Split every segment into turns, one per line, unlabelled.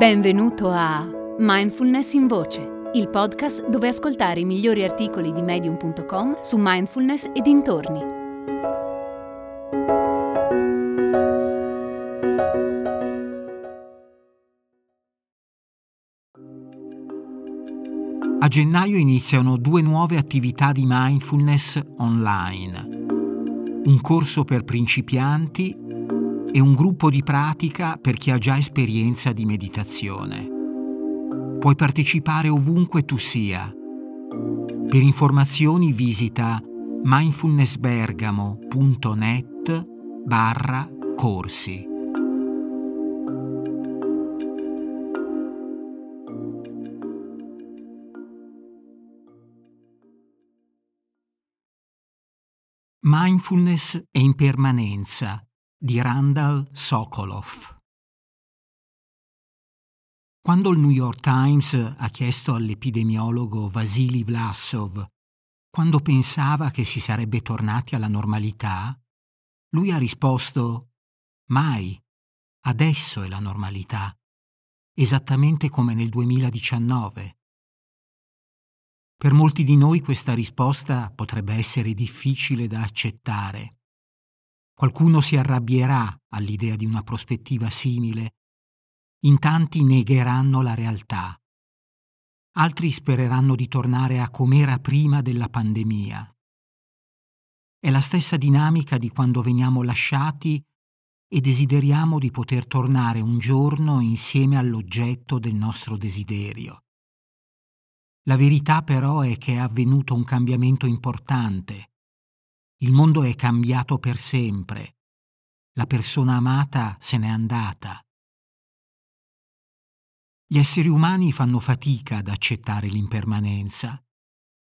Benvenuto a Mindfulness in Voce, il podcast dove ascoltare i migliori articoli di medium.com su mindfulness e dintorni.
A gennaio iniziano due nuove attività di mindfulness online. Un corso per principianti e un gruppo di pratica per chi ha già esperienza di meditazione. Puoi partecipare ovunque tu sia. Per informazioni visita mindfulnessbergamo.net barra corsi. Mindfulness e impermanenza di Randall Sokolov. Quando il New York Times ha chiesto all'epidemiologo Vasily Vlasov quando pensava che si sarebbe tornati alla normalità, lui ha risposto Mai. Adesso è la normalità, esattamente come nel 2019. Per molti di noi questa risposta potrebbe essere difficile da accettare Qualcuno si arrabbierà all'idea di una prospettiva simile, in tanti negheranno la realtà. Altri spereranno di tornare a com'era prima della pandemia. È la stessa dinamica di quando veniamo lasciati e desideriamo di poter tornare un giorno insieme all'oggetto del nostro desiderio. La verità però è che è avvenuto un cambiamento importante il mondo è cambiato per sempre. La persona amata se n'è andata. Gli esseri umani fanno fatica ad accettare l'impermanenza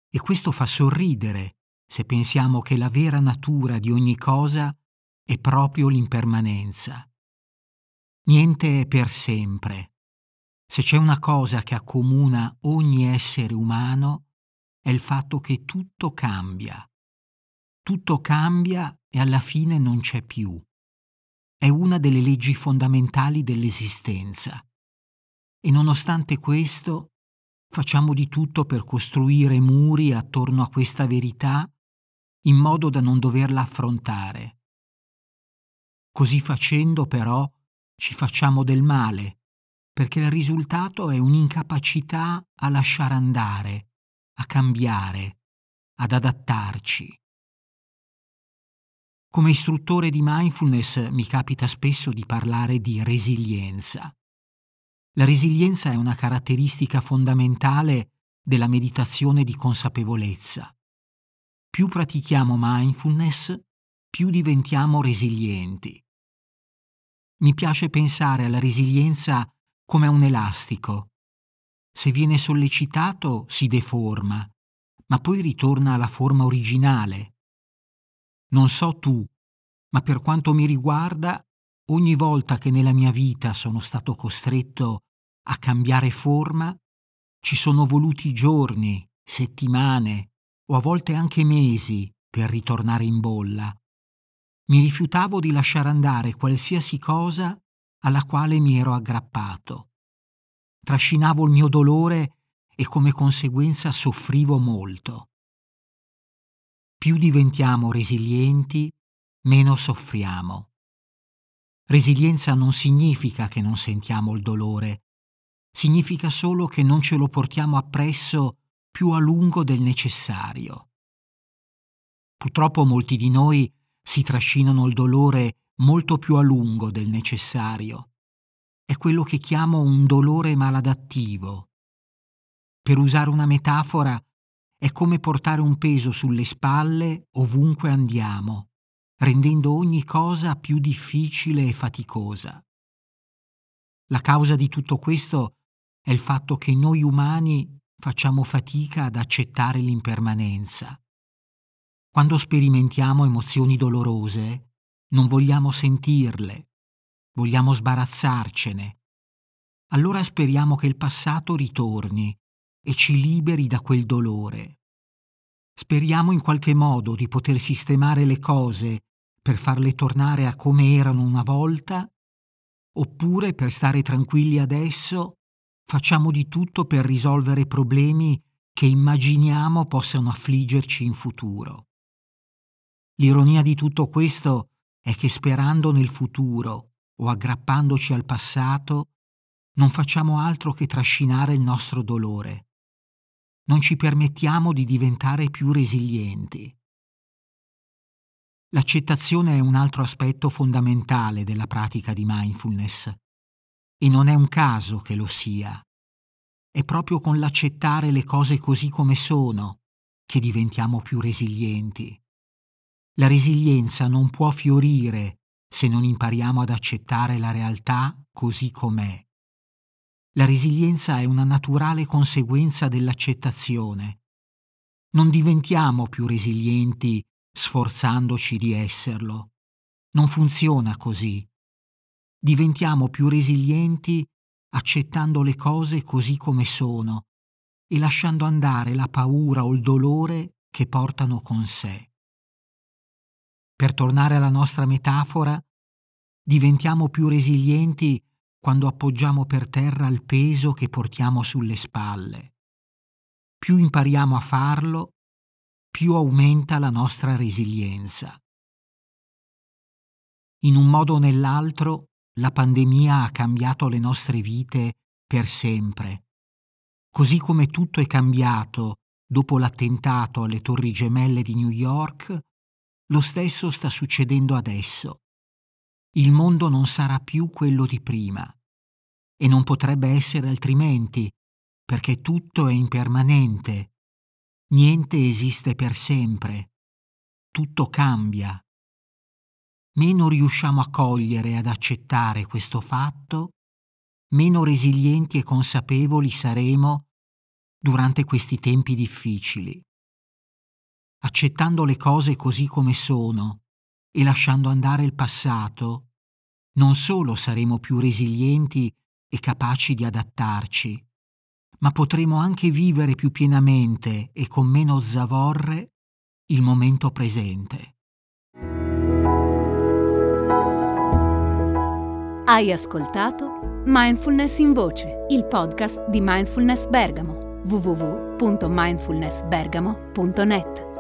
e questo fa sorridere se pensiamo che la vera natura di ogni cosa è proprio l'impermanenza. Niente è per sempre. Se c'è una cosa che accomuna ogni essere umano è il fatto che tutto cambia tutto cambia e alla fine non c'è più. È una delle leggi fondamentali dell'esistenza. E nonostante questo, facciamo di tutto per costruire muri attorno a questa verità in modo da non doverla affrontare. Così facendo, però, ci facciamo del male, perché il risultato è un'incapacità a lasciare andare, a cambiare, ad adattarci. Come istruttore di mindfulness mi capita spesso di parlare di resilienza. La resilienza è una caratteristica fondamentale della meditazione di consapevolezza. Più pratichiamo mindfulness, più diventiamo resilienti. Mi piace pensare alla resilienza come a un elastico. Se viene sollecitato si deforma, ma poi ritorna alla forma originale, non so tu, ma per quanto mi riguarda, ogni volta che nella mia vita sono stato costretto a cambiare forma, ci sono voluti giorni, settimane o a volte anche mesi per ritornare in bolla. Mi rifiutavo di lasciare andare qualsiasi cosa alla quale mi ero aggrappato. Trascinavo il mio dolore e come conseguenza soffrivo molto. Più diventiamo resilienti, meno soffriamo. Resilienza non significa che non sentiamo il dolore, significa solo che non ce lo portiamo appresso più a lungo del necessario. Purtroppo molti di noi si trascinano il dolore molto più a lungo del necessario. È quello che chiamo un dolore maladattivo. Per usare una metafora, è come portare un peso sulle spalle ovunque andiamo, rendendo ogni cosa più difficile e faticosa. La causa di tutto questo è il fatto che noi umani facciamo fatica ad accettare l'impermanenza. Quando sperimentiamo emozioni dolorose, non vogliamo sentirle, vogliamo sbarazzarcene. Allora speriamo che il passato ritorni e ci liberi da quel dolore. Speriamo in qualche modo di poter sistemare le cose per farle tornare a come erano una volta Oppure, per stare tranquilli adesso, facciamo di tutto per risolvere problemi che immaginiamo possano affliggerci in futuro. L'ironia di tutto questo è che sperando nel futuro o aggrappandoci al passato, non facciamo altro che trascinare il nostro dolore. Non ci permettiamo di diventare più resilienti. L'accettazione è un altro aspetto fondamentale della pratica di mindfulness. E non è un caso che lo sia. È proprio con l'accettare le cose così come sono che diventiamo più resilienti. La resilienza non può fiorire se non impariamo ad accettare la realtà così com'è. La resilienza è una naturale conseguenza dell'accettazione. Non diventiamo più resilienti sforzandoci di esserlo. Non funziona così. Diventiamo più resilienti accettando le cose così come sono e lasciando andare la paura o il dolore che portano con sé. Per tornare alla nostra metafora, diventiamo più resilienti quando appoggiamo per terra il peso che portiamo sulle spalle. Più impariamo a farlo, più aumenta la nostra resilienza. In un modo o nell'altro, la pandemia ha cambiato le nostre vite per sempre. Così come tutto è cambiato dopo l'attentato alle Torri Gemelle di New York, lo stesso sta succedendo adesso. Il mondo non sarà più quello di prima. E non potrebbe essere altrimenti, perché tutto è impermanente. Niente esiste per sempre. Tutto cambia. Meno riusciamo a cogliere e ad accettare questo fatto, meno resilienti e consapevoli saremo durante questi tempi difficili accettando le cose così come sono e lasciando andare il passato, non solo saremo più resilienti e capaci di adattarci, ma potremo anche vivere più pienamente e con meno zavorre il momento presente.
Hai ascoltato Mindfulness in Voce, il podcast di Mindfulness Bergamo, www.mindfulnessbergamo.net.